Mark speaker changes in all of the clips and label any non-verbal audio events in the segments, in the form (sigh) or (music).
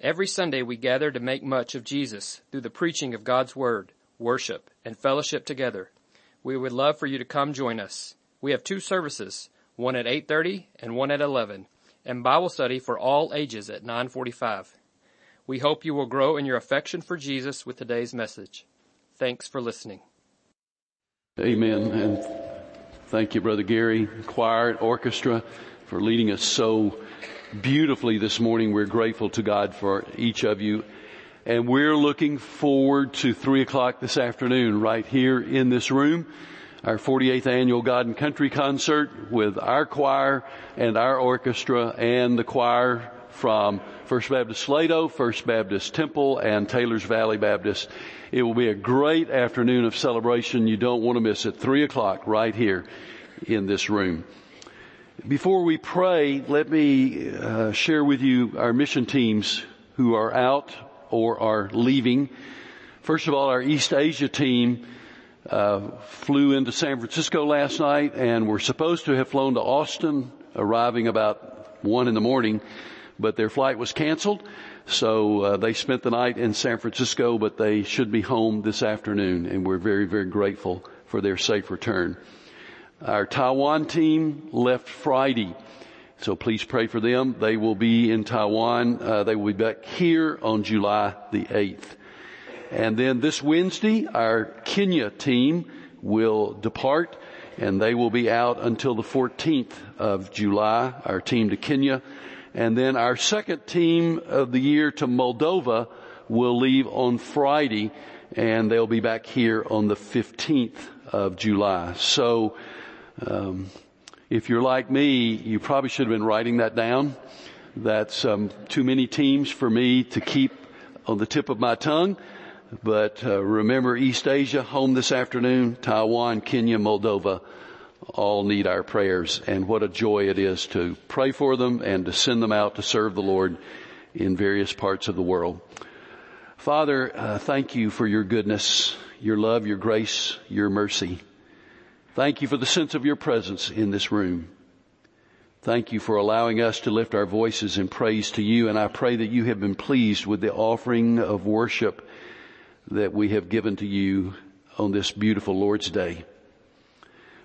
Speaker 1: Every Sunday we gather to make much of Jesus through the preaching of God's Word, worship, and fellowship together. We would love for you to come join us. We have two services, one at 8.30 and one at 11, and Bible study for all ages at 9.45. We hope you will grow in your affection for Jesus with today's message. Thanks for listening.
Speaker 2: Amen. And thank you, Brother Gary, choir, orchestra, for leading us so beautifully this morning. We're grateful to God for each of you. And we're looking forward to three o'clock this afternoon right here in this room. Our 48th annual God and Country concert with our choir and our orchestra and the choir from First Baptist Salado, First Baptist Temple, and Taylor's Valley Baptist. It will be a great afternoon of celebration. You don't want to miss it. Three o'clock right here in this room. Before we pray, let me uh, share with you our mission teams who are out or are leaving. First of all, our East Asia team uh, flew into San Francisco last night and were supposed to have flown to Austin, arriving about one in the morning, but their flight was canceled. So uh, they spent the night in San Francisco, but they should be home this afternoon, and we're very, very grateful for their safe return. Our Taiwan team left Friday. So please pray for them. They will be in Taiwan. Uh, they will be back here on July the 8th. And then this Wednesday, our Kenya team will depart and they will be out until the 14th of July, our team to Kenya. And then our second team of the year to Moldova will leave on Friday and they'll be back here on the 15th of July. So um, if you're like me, you probably should have been writing that down. That's um, too many teams for me to keep on the tip of my tongue. But uh, remember, East Asia home this afternoon, Taiwan, Kenya, Moldova, all need our prayers. And what a joy it is to pray for them and to send them out to serve the Lord in various parts of the world. Father, uh, thank you for your goodness, your love, your grace, your mercy. Thank you for the sense of your presence in this room. Thank you for allowing us to lift our voices in praise to you, and I pray that you have been pleased with the offering of worship that we have given to you on this beautiful Lord's Day.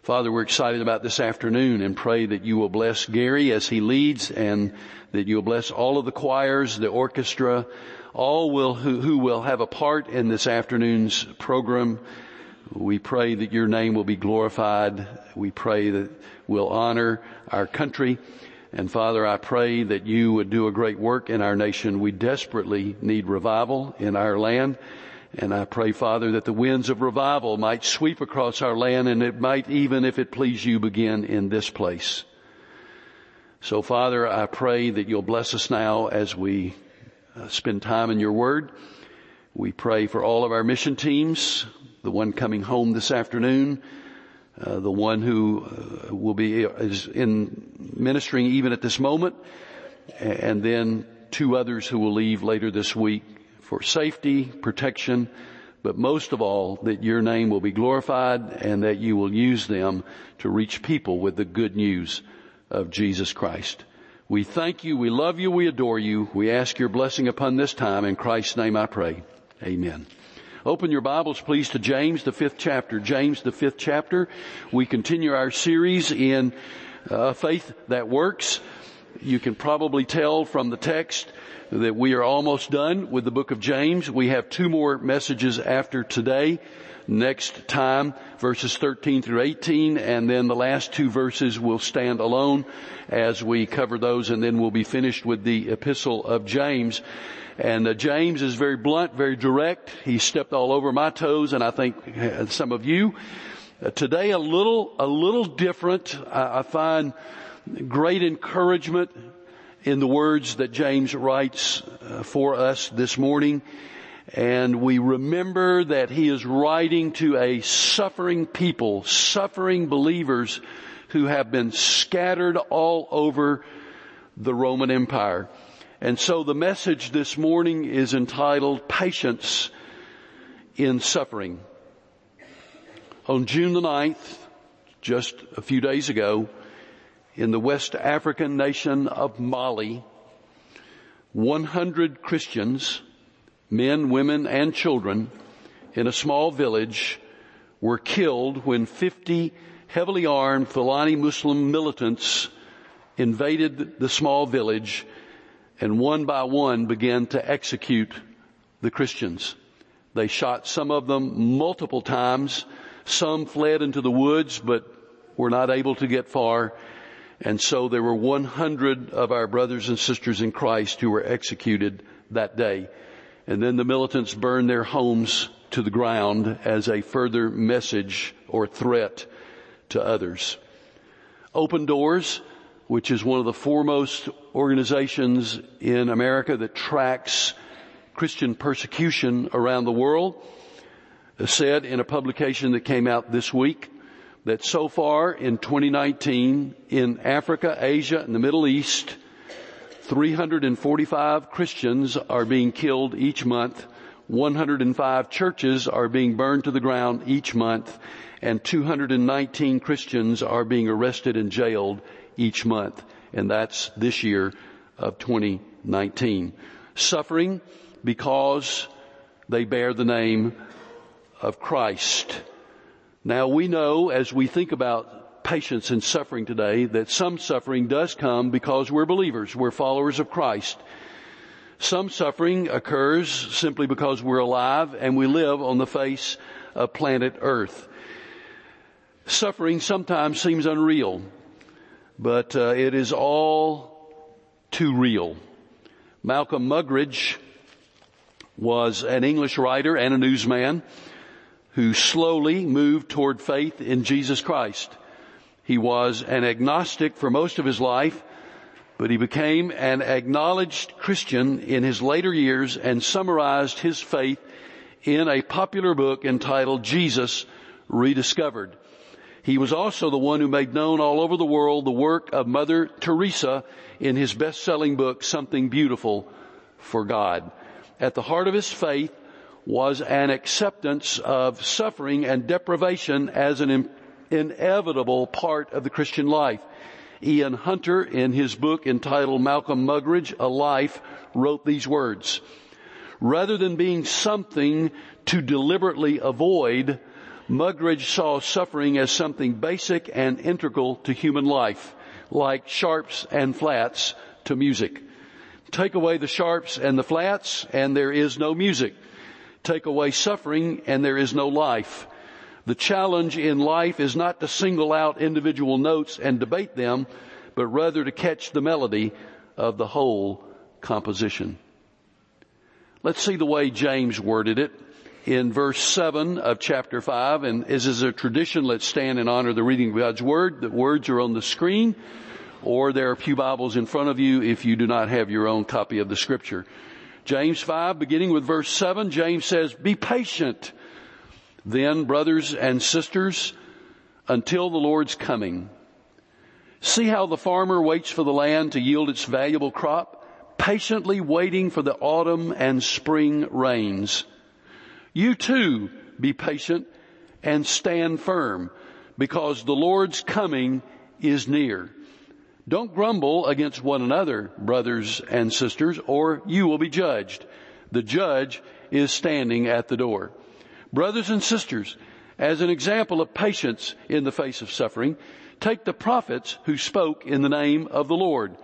Speaker 2: Father, we're excited about this afternoon and pray that you will bless Gary as he leads and that you will bless all of the choirs, the orchestra, all will, who, who will have a part in this afternoon's program. We pray that your name will be glorified. We pray that we'll honor our country. And Father, I pray that you would do a great work in our nation. We desperately need revival in our land. And I pray, Father, that the winds of revival might sweep across our land and it might even, if it please you, begin in this place. So Father, I pray that you'll bless us now as we uh, spend time in your word. We pray for all of our mission teams, the one coming home this afternoon, uh, the one who uh, will be is in ministering even at this moment, and then two others who will leave later this week for safety, protection, but most of all that your name will be glorified and that you will use them to reach people with the good news of Jesus Christ. We thank you, we love you, we adore you. We ask your blessing upon this time. In Christ's name I pray. Amen. Open your Bibles please to James, the fifth chapter. James, the fifth chapter. We continue our series in uh, faith that works. You can probably tell from the text that we are almost done with the book of James. We have two more messages after today. Next time, verses 13 through 18, and then the last two verses will stand alone as we cover those, and then we'll be finished with the epistle of James. And uh, James is very blunt, very direct. He stepped all over my toes, and I think uh, some of you. Uh, today, a little, a little different. I, I find great encouragement in the words that James writes uh, for us this morning. And we remember that he is writing to a suffering people, suffering believers who have been scattered all over the Roman Empire. And so the message this morning is entitled Patience in Suffering. On June the 9th, just a few days ago, in the West African nation of Mali, 100 Christians, men, women, and children in a small village were killed when 50 heavily armed Fulani Muslim militants invaded the small village and one by one began to execute the Christians. They shot some of them multiple times. Some fled into the woods, but were not able to get far. And so there were 100 of our brothers and sisters in Christ who were executed that day. And then the militants burned their homes to the ground as a further message or threat to others. Open Doors, which is one of the foremost organizations in America that tracks Christian persecution around the world, said in a publication that came out this week that so far in 2019 in Africa, Asia, and the Middle East, 345 Christians are being killed each month. 105 churches are being burned to the ground each month and 219 Christians are being arrested and jailed each month. And that's this year of 2019. Suffering because they bear the name of Christ. Now we know as we think about patience and suffering today that some suffering does come because we're believers. We're followers of Christ. Some suffering occurs simply because we're alive and we live on the face of planet earth. Suffering sometimes seems unreal, but uh, it is all too real. Malcolm Muggeridge was an English writer and a newsman who slowly moved toward faith in Jesus Christ. He was an agnostic for most of his life, but he became an acknowledged Christian in his later years and summarized his faith in a popular book entitled Jesus Rediscovered. He was also the one who made known all over the world the work of Mother Teresa in his best-selling book, Something Beautiful for God. At the heart of his faith was an acceptance of suffering and deprivation as an inevitable part of the Christian life. Ian Hunter, in his book entitled Malcolm Muggeridge, A Life, wrote these words. Rather than being something to deliberately avoid, Muggeridge saw suffering as something basic and integral to human life, like sharps and flats to music. Take away the sharps and the flats and there is no music. Take away suffering and there is no life. The challenge in life is not to single out individual notes and debate them, but rather to catch the melody of the whole composition. Let's see the way James worded it in verse 7 of chapter 5, and as is a tradition, let's stand and honor the reading of God's Word. The words are on the screen, or there are a few Bibles in front of you if you do not have your own copy of the Scripture. James 5, beginning with verse 7, James says, Be patient, then, brothers and sisters, until the Lord's coming. See how the farmer waits for the land to yield its valuable crop, patiently waiting for the autumn and spring rains. You too be patient and stand firm because the Lord's coming is near. Don't grumble against one another, brothers and sisters, or you will be judged. The judge is standing at the door. Brothers and sisters, as an example of patience in the face of suffering, take the prophets who spoke in the name of the Lord.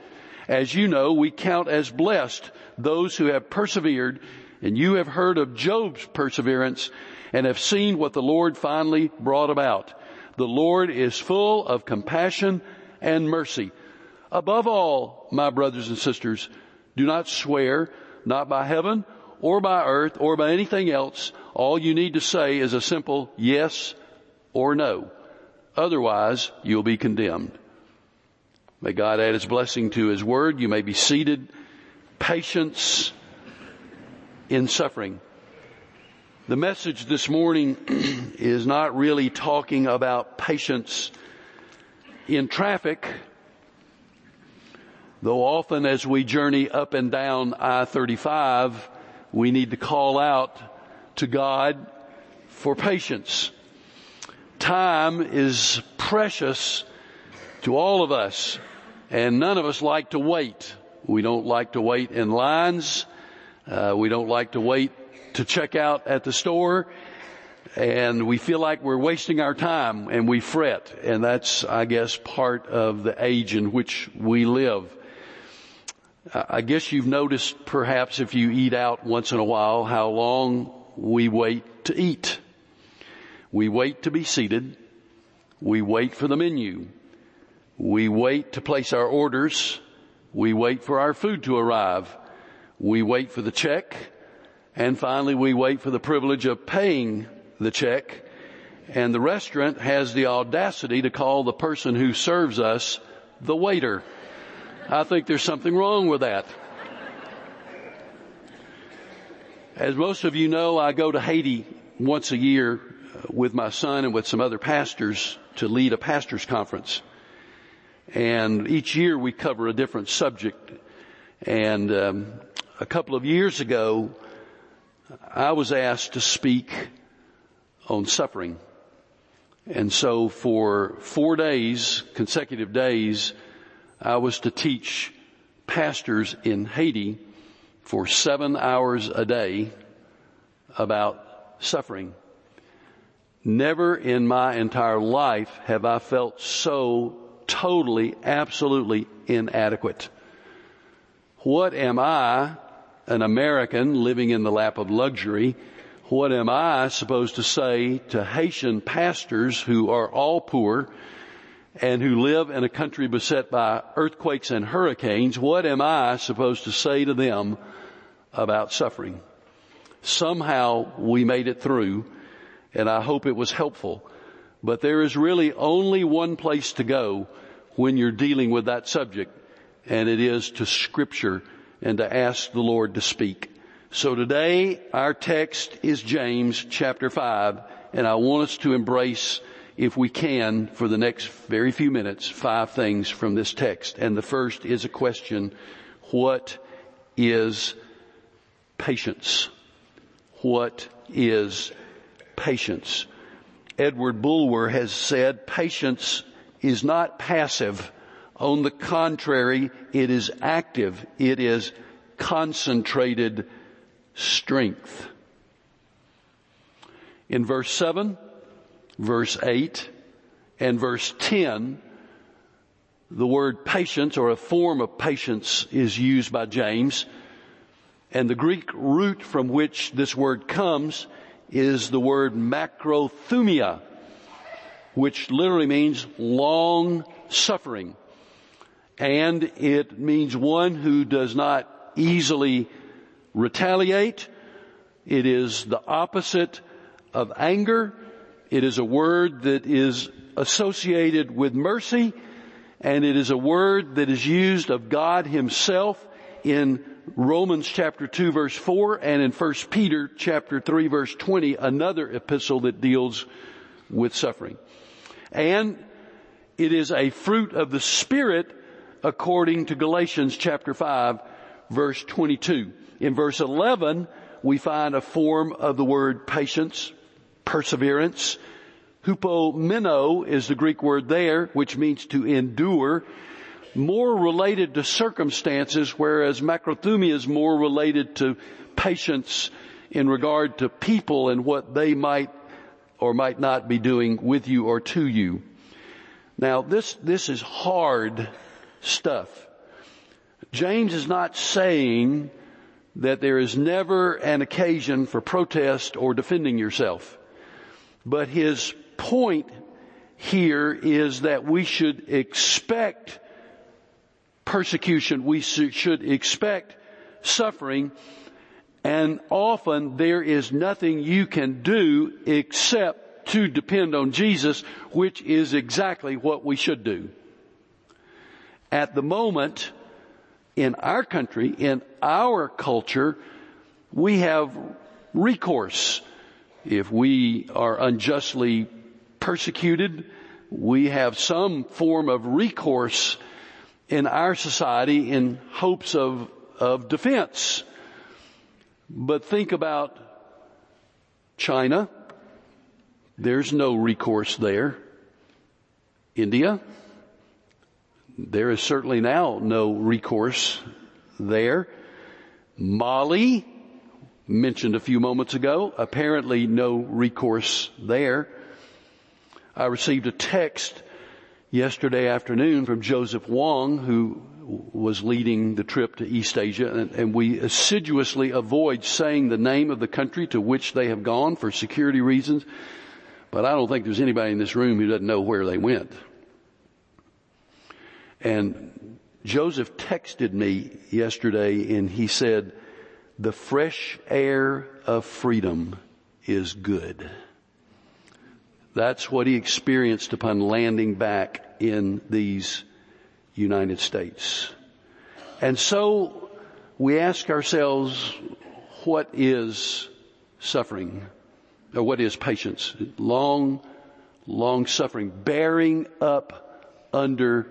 Speaker 2: As you know, we count as blessed those who have persevered and you have heard of Job's perseverance and have seen what the Lord finally brought about. The Lord is full of compassion and mercy. Above all, my brothers and sisters, do not swear, not by heaven or by earth or by anything else. All you need to say is a simple yes or no. Otherwise, you'll be condemned. May God add his blessing to his word. You may be seated. Patience in suffering. The message this morning (clears throat) is not really talking about patience in traffic, though often as we journey up and down I-35, we need to call out to God for patience. Time is precious to all of us and none of us like to wait. We don't like to wait in lines. Uh, we don't like to wait to check out at the store. And we feel like we're wasting our time and we fret. And that's, I guess, part of the age in which we live. I guess you've noticed perhaps if you eat out once in a while how long we wait to eat. We wait to be seated. We wait for the menu. We wait to place our orders. We wait for our food to arrive. We wait for the check. And finally, we wait for the privilege of paying the check. And the restaurant has the audacity to call the person who serves us the waiter. I think there's something wrong with that. As most of you know, I go to Haiti once a year uh, with my son and with some other pastors to lead a pastors conference. And each year we cover a different subject. And um, a couple of years ago, I was asked to speak on suffering. And so for four days, consecutive days, I was to teach pastors in Haiti for seven hours a day about suffering. Never in my entire life have I felt so totally, absolutely inadequate. What am I, an American living in the lap of luxury, what am I supposed to say to Haitian pastors who are all poor, and who live in a country beset by earthquakes and hurricanes, what am I supposed to say to them about suffering? Somehow we made it through and I hope it was helpful. But there is really only one place to go when you're dealing with that subject and it is to scripture and to ask the Lord to speak. So today our text is James chapter 5 and I want us to embrace if we can, for the next very few minutes, five things from this text. And the first is a question, what is patience? What is patience? Edward Bulwer has said patience is not passive. On the contrary, it is active. It is concentrated strength. In verse 7, verse 8 and verse 10, the word patience or a form of patience is used by James. And the Greek root from which this word comes is the word macrothumia, which literally means long suffering. And it means one who does not easily retaliate. It is the opposite of anger. It is a word that is associated with mercy and it is a word that is used of God himself in Romans chapter 2 verse 4 and in 1 Peter chapter 3 verse 20, another epistle that deals with suffering. And it is a fruit of the Spirit according to Galatians chapter 5 verse 22. In verse 11, we find a form of the word patience, perseverance. Hupomeno is the Greek word there, which means to endure. More related to circumstances, whereas macrothumia is more related to patience in regard to people and what they might or might not be doing with you or to you. Now this, this is hard stuff. James is not saying that there is never an occasion for protest or defending yourself. But his point here is that we should expect persecution. We should expect suffering. And often there is nothing you can do except to depend on Jesus, which is exactly what we should do. At the moment, in our country, in our culture, we have recourse. If we are unjustly persecuted, we have some form of recourse in our society in hopes of, of defense. But think about China. There's no recourse there. India, there is certainly now no recourse there. Mali, mentioned a few moments ago, apparently no recourse there. I received a text yesterday afternoon from Joseph Wong, who was leading the trip to East Asia, and, and, we assiduously avoid saying the name of the country to which they have gone for security reasons. But I don't think there's anybody in this room who doesn't know where they went. And Joseph texted me yesterday and he said, the fresh air of freedom is good. That's what he experienced upon landing back in these United States. And so we ask ourselves, what is suffering? Or what is patience? Long, long suffering, bearing up under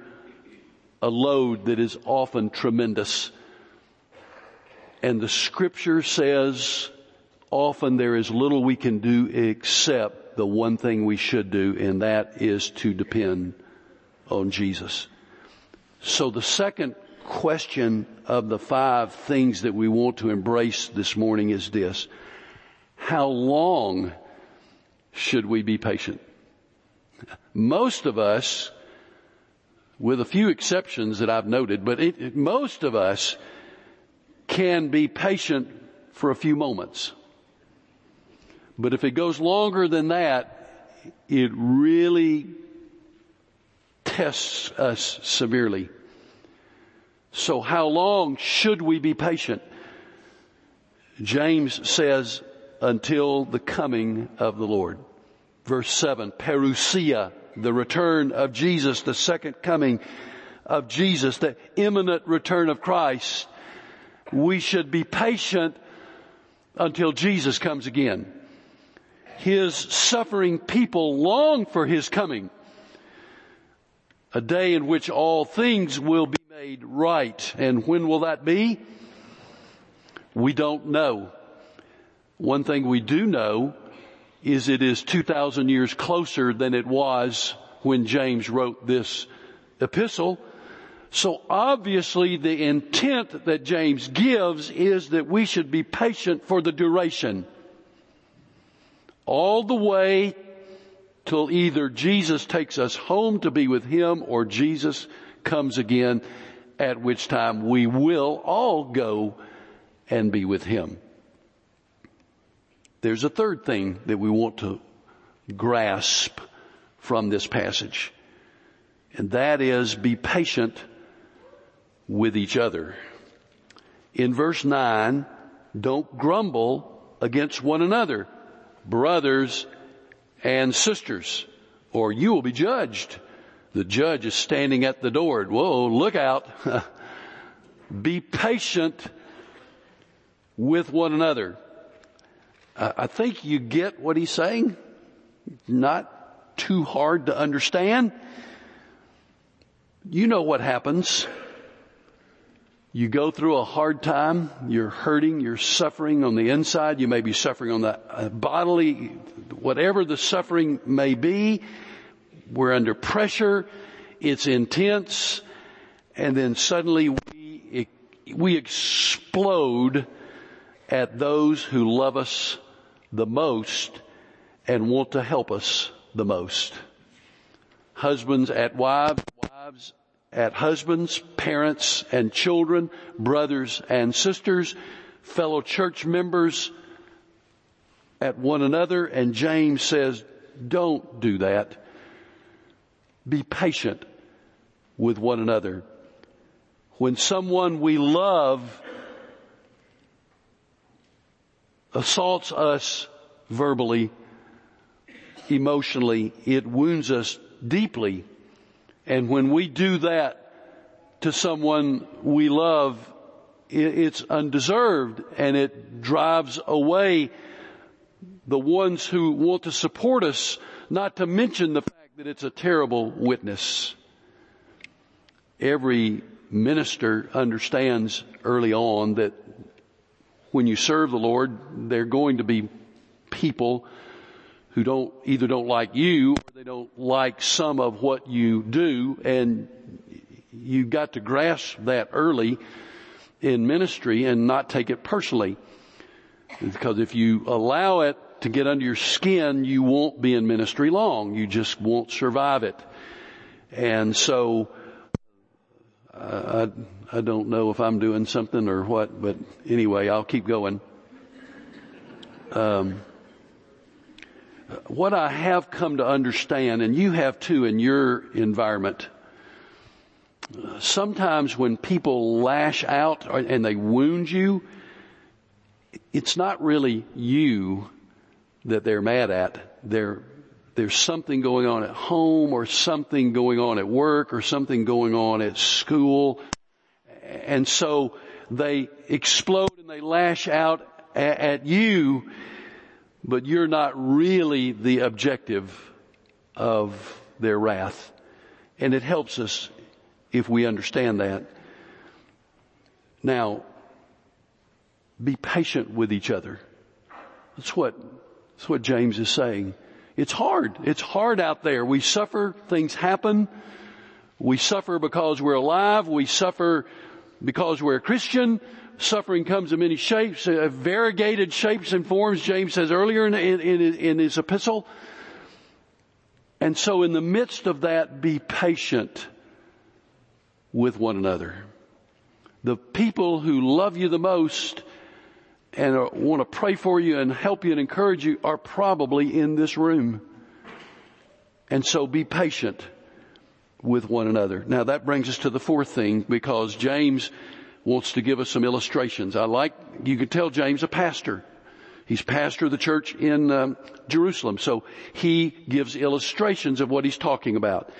Speaker 2: a load that is often tremendous. And the scripture says often there is little we can do except the one thing we should do, and that is to depend on Jesus. So the second question of the five things that we want to embrace this morning is this. How long should we be patient? Most of us, with a few exceptions that I've noted, but it, most of us can be patient for a few moments. But if it goes longer than that, it really tests us severely. So how long should we be patient? James says, until the coming of the Lord. Verse 7, Parousia, the return of Jesus, the second coming of Jesus, the imminent return of Christ. We should be patient until Jesus comes again. His suffering people long for His coming a day in which all things will be made right. And when will that be? We don't know. One thing we do know is it is 2,000 years closer than it was when James wrote this epistle. So obviously the intent that James gives is that we should be patient for the duration. All the way till either Jesus takes us home to be with Him or Jesus comes again, at which time we will all go and be with Him. There's a third thing that we want to grasp from this passage, and that is be patient with each other. In verse 9, don't grumble against one another, brothers and sisters, or you will be judged. The judge is standing at the door. Whoa, look out. (laughs) be patient with one another. I think you get what he's saying. Not too hard to understand. You know what happens. You go through a hard time, you're hurting, you're suffering on the inside, you may be suffering on the uh, bodily, whatever the suffering may be, we're under pressure, it's intense, and then suddenly we, we explode at those who love us the most and want to help us the most. Husbands at wives, wives at husbands, parents and children, brothers and sisters, fellow church members, at one another. And James says, don't do that. Be patient with one another. When someone we love assaults us verbally, emotionally, it wounds us deeply and when we do that to someone we love, it's undeserved and it drives away the ones who want to support us, not to mention the fact that it's a terrible witness. Every minister understands early on that when you serve the Lord, there are going to be people who don't, either don't like you or they don't like some of what you do and you've got to grasp that early in ministry and not take it personally. Because if you allow it to get under your skin, you won't be in ministry long. You just won't survive it. And so, I, I don't know if I'm doing something or what, but anyway, I'll keep going. Um, what I have come to understand, and you have too in your environment, sometimes when people lash out and they wound you, it's not really you that they're mad at. They're, there's something going on at home or something going on at work or something going on at school. And so they explode and they lash out at, you, but you're not really the objective of their wrath. And it helps us if we understand that. Now, be patient with each other. That's what, that's what James is saying. It's hard. It's hard out there. We suffer. Things happen. We suffer because we're alive. We suffer because we're a Christian. Suffering comes in many shapes, uh, variegated shapes and forms, James says earlier in, in, in his epistle. And so in the midst of that, be patient with one another. The people who love you the most and want to pray for you and help you and encourage you are probably in this room. And so be patient with one another. Now that brings us to the fourth thing because James wants to give us some illustrations. I like, you could tell James a pastor. He's pastor of the church in um, Jerusalem. So he gives illustrations of what he's talking about.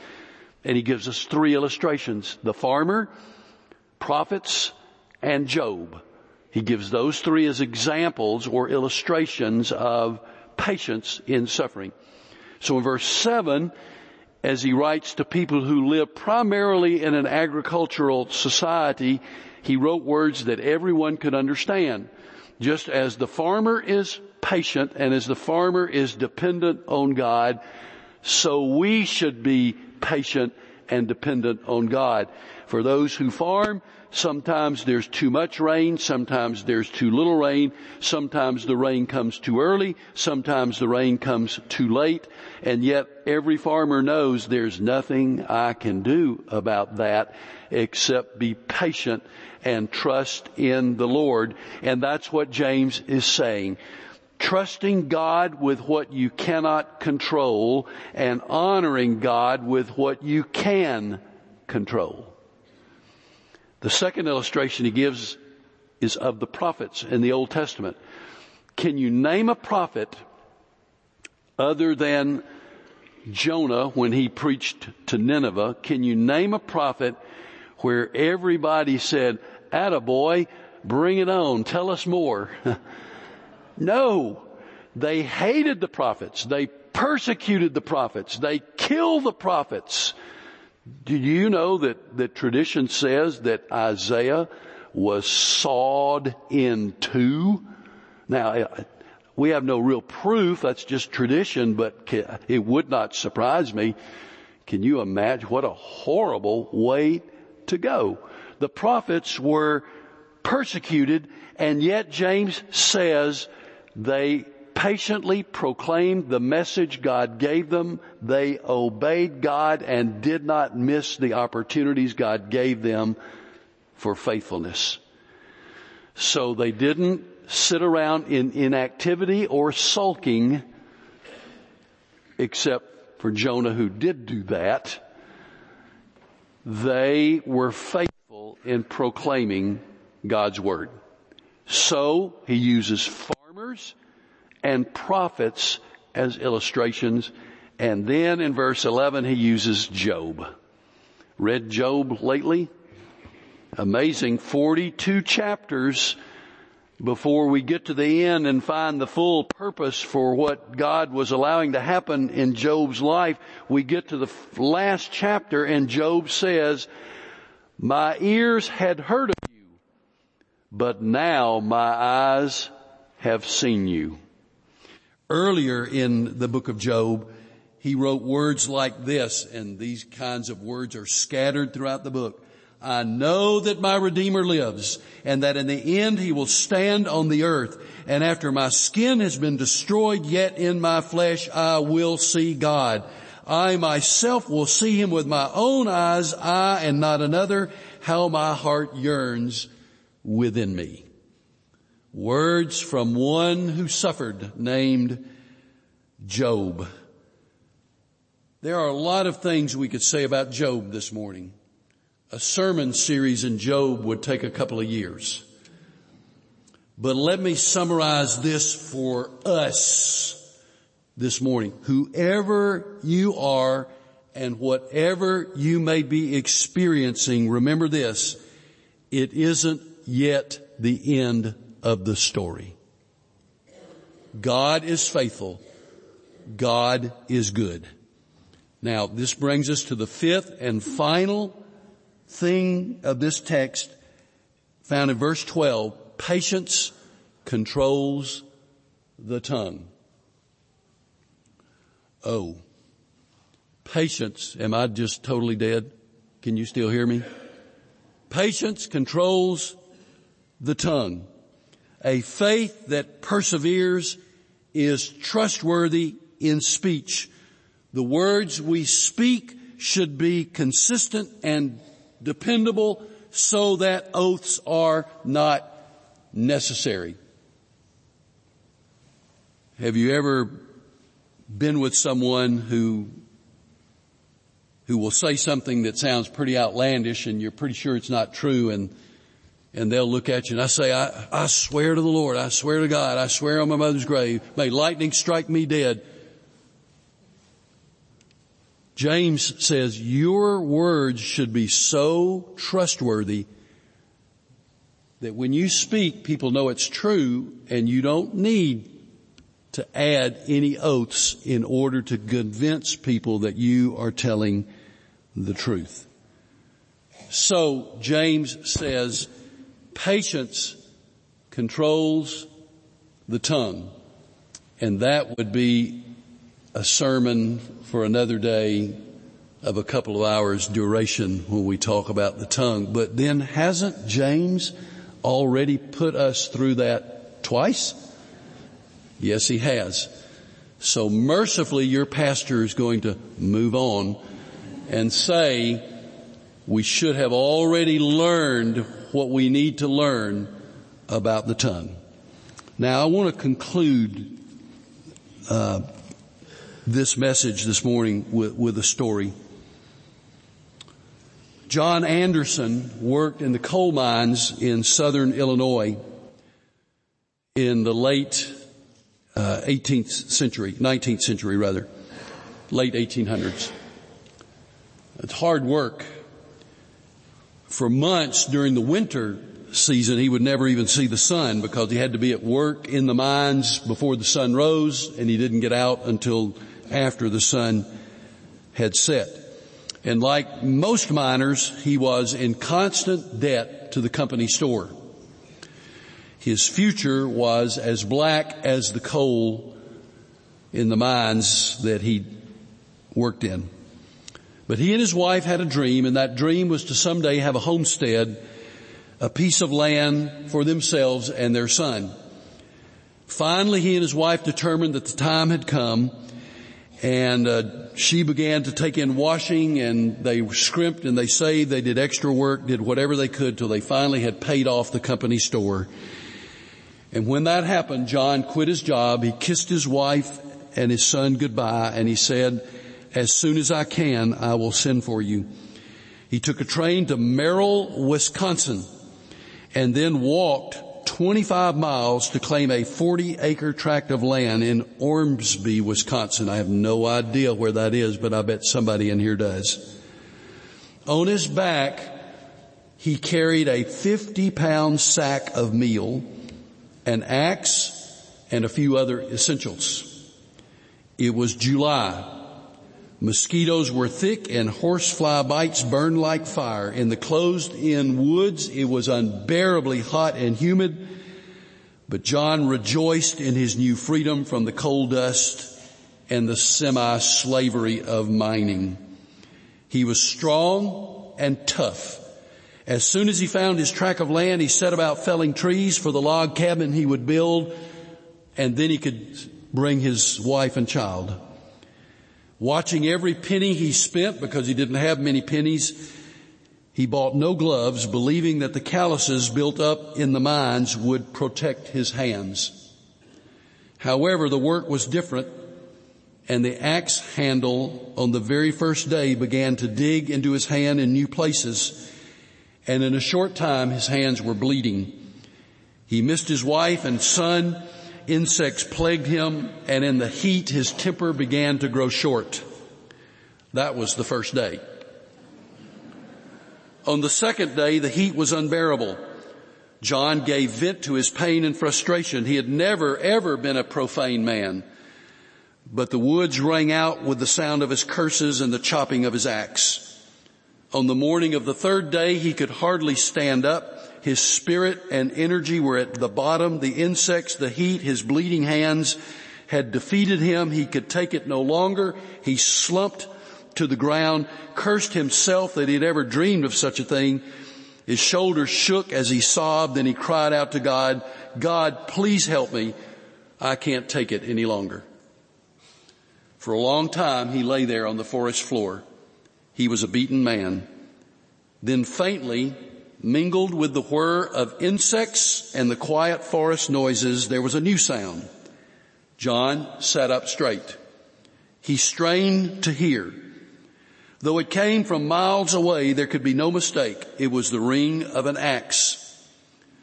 Speaker 2: And he gives us three illustrations. The farmer, prophets, and Job. He gives those three as examples or illustrations of patience in suffering. So in verse 7, as he writes to people who live primarily in an agricultural society, he wrote words that everyone could understand. Just as the farmer is patient and as the farmer is dependent on God, so we should be patient and dependent on God. For those who farm, sometimes there's too much rain, sometimes there's too little rain, sometimes the rain comes too early, sometimes the rain comes too late, and yet every farmer knows there's nothing I can do about that except be patient and trust in the Lord. And that's what James is saying trusting God with what you cannot control and honoring God with what you can control. The second illustration he gives is of the prophets in the Old Testament. Can you name a prophet other than Jonah when he preached to Nineveh? Can you name a prophet where everybody said, attaboy, bring it on, tell us more? (laughs) No. They hated the prophets. They persecuted the prophets. They killed the prophets. Do you know that, that tradition says that Isaiah was sawed in two? Now, we have no real proof. That's just tradition, but it would not surprise me. Can you imagine what a horrible way to go? The prophets were persecuted and yet James says they patiently proclaimed the message God gave them. They obeyed God and did not miss the opportunities God gave them for faithfulness. So they didn't sit around in inactivity or sulking except for Jonah who did do that. They were faithful in proclaiming God's word. So he uses farmers and prophets as illustrations. And then in verse 11, he uses Job. Read Job lately? Amazing 42 chapters before we get to the end and find the full purpose for what God was allowing to happen in Job's life. We get to the last chapter and Job says, my ears had heard of you, but now my eyes have seen you. Earlier in the book of Job, he wrote words like this, and these kinds of words are scattered throughout the book. I know that my Redeemer lives and that in the end he will stand on the earth. And after my skin has been destroyed, yet in my flesh I will see God. I myself will see him with my own eyes, I and not another, how my heart yearns within me. Words from one who suffered named Job. There are a lot of things we could say about Job this morning. A sermon series in Job would take a couple of years. But let me summarize this for us this morning. Whoever you are and whatever you may be experiencing, remember this, it isn't yet the end of the story. God is faithful. God is good. Now, this brings us to the fifth and final thing of this text found in verse 12. Patience controls the tongue. Oh, patience. Am I just totally dead? Can you still hear me? Patience controls the tongue. A faith that perseveres is trustworthy in speech the words we speak should be consistent and dependable so that oaths are not necessary. Have you ever been with someone who who will say something that sounds pretty outlandish and you're pretty sure it's not true and and they'll look at you and I say, I, I swear to the Lord, I swear to God, I swear on my mother's grave, may lightning strike me dead James says your words should be so trustworthy that when you speak, people know it's true and you don't need to add any oaths in order to convince people that you are telling the truth. So James says patience controls the tongue and that would be a sermon for another day of a couple of hours duration when we talk about the tongue. But then hasn't James already put us through that twice? Yes, he has. So mercifully your pastor is going to move on and say we should have already learned what we need to learn about the tongue. Now I want to conclude uh, this message this morning with, with a story. John Anderson worked in the coal mines in southern Illinois in the late uh, 18th century, 19th century rather, late 1800s. It's hard work. For months during the winter season, he would never even see the sun because he had to be at work in the mines before the sun rose and he didn't get out until after the sun had set. And like most miners, he was in constant debt to the company store. His future was as black as the coal in the mines that he worked in. But he and his wife had a dream and that dream was to someday have a homestead, a piece of land for themselves and their son. Finally, he and his wife determined that the time had come and uh, she began to take in washing and they scrimped and they saved they did extra work did whatever they could till they finally had paid off the company store and when that happened john quit his job he kissed his wife and his son goodbye and he said as soon as i can i will send for you he took a train to merrill wisconsin and then walked 25 miles to claim a 40 acre tract of land in Ormsby, Wisconsin. I have no idea where that is, but I bet somebody in here does. On his back, he carried a 50 pound sack of meal, an axe, and a few other essentials. It was July. Mosquitoes were thick and horsefly bites burned like fire. In the closed in woods, it was unbearably hot and humid. But John rejoiced in his new freedom from the coal dust and the semi-slavery of mining. He was strong and tough As soon as he found his tract of land, he set about felling trees for the log cabin he would build, and then he could bring his wife and child. Watching every penny he spent because he didn't have many pennies, he bought no gloves, believing that the calluses built up in the mines would protect his hands. However, the work was different and the axe handle on the very first day began to dig into his hand in new places and in a short time his hands were bleeding. He missed his wife and son. Insects plagued him and in the heat his temper began to grow short. That was the first day. On the second day the heat was unbearable. John gave vent to his pain and frustration. He had never ever been a profane man. But the woods rang out with the sound of his curses and the chopping of his axe. On the morning of the third day, he could hardly stand up. His spirit and energy were at the bottom. The insects, the heat, his bleeding hands had defeated him. He could take it no longer. He slumped to the ground, cursed himself that he had ever dreamed of such a thing. His shoulders shook as he sobbed and he cried out to God, God, please help me. I can't take it any longer. For a long time he lay there on the forest floor. He was a beaten man. Then faintly, mingled with the whir of insects and the quiet forest noises, there was a new sound. John sat up straight. He strained to hear. Though it came from miles away, there could be no mistake. It was the ring of an axe.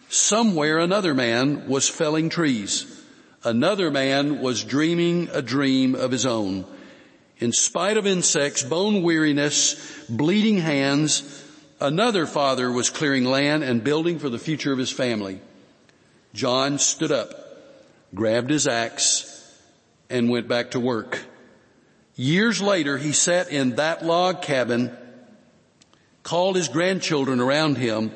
Speaker 2: Somewhere another man was felling trees. Another man was dreaming a dream of his own. In spite of insects, bone weariness, bleeding hands, another father was clearing land and building for the future of his family. John stood up, grabbed his axe, and went back to work. Years later, he sat in that log cabin, called his grandchildren around him,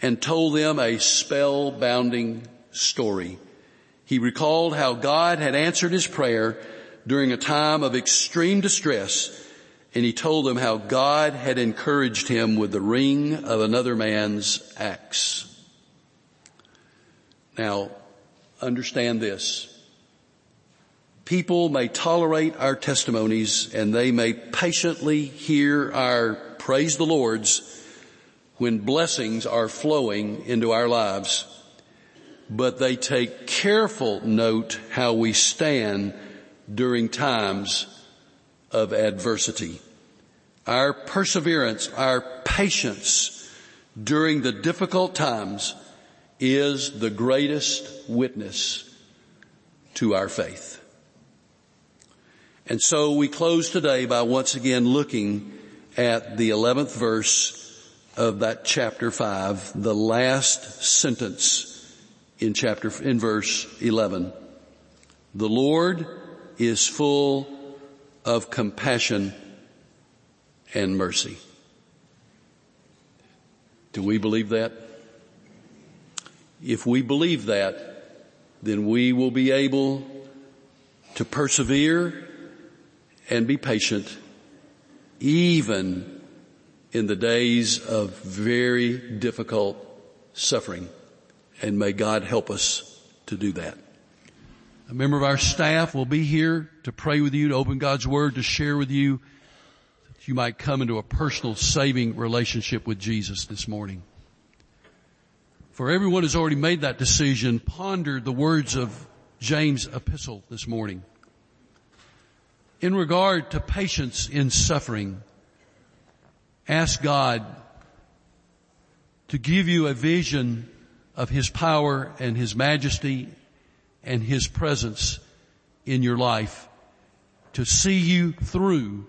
Speaker 2: and told them a spellbounding story. He recalled how God had answered his prayer during a time of extreme distress and he told them how God had encouraged him with the ring of another man's axe. Now, understand this. People may tolerate our testimonies and they may patiently hear our praise the Lord's when blessings are flowing into our lives but they take careful note how we stand during times of adversity. Our perseverance, our patience during the difficult times is the greatest witness to our faith. And so we close today by once again looking at the 11th verse of that chapter 5, the last sentence in chapter, in verse 11. The Lord is full of compassion and mercy. Do we believe that? If we believe that, then we will be able to persevere and be patient even in the days of very difficult suffering and may God help us to do that. A member of our staff will be here to pray with you, to open God's Word, to share with you that you might come into a personal saving relationship with Jesus this morning. For everyone who's already made that decision, ponder the words of James' epistle this morning. In regard to patience in suffering, ask God to give you a vision of His power and His majesty and His presence in your life to see you through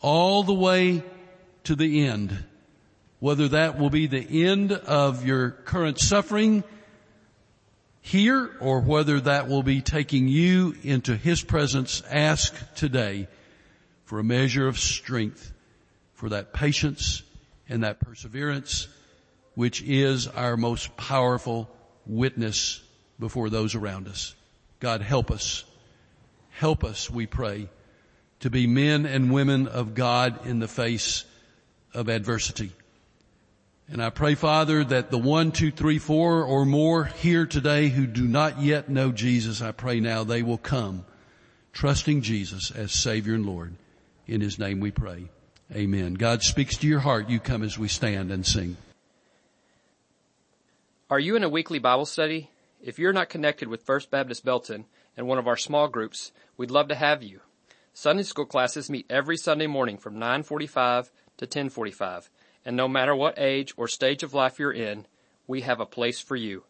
Speaker 2: all the way to the end. Whether that will be the end of your current suffering here or whether that will be taking you into His presence, ask today for a measure of strength for that patience and that perseverance which is our most powerful witness before those around us. God help us. Help us, we pray, to be men and women of God in the face of adversity. And I pray, Father, that the one, two, three, four or more here today who do not yet know Jesus, I pray now they will come trusting Jesus as Savior and Lord. In His name we pray. Amen. God speaks to your heart. You come as we stand and sing.
Speaker 1: Are you in a weekly Bible study? If you're not connected with First Baptist Belton and one of our small groups, we'd love to have you. Sunday school classes meet every Sunday morning from 9:45 to 10:45, and no matter what age or stage of life you're in, we have a place for you.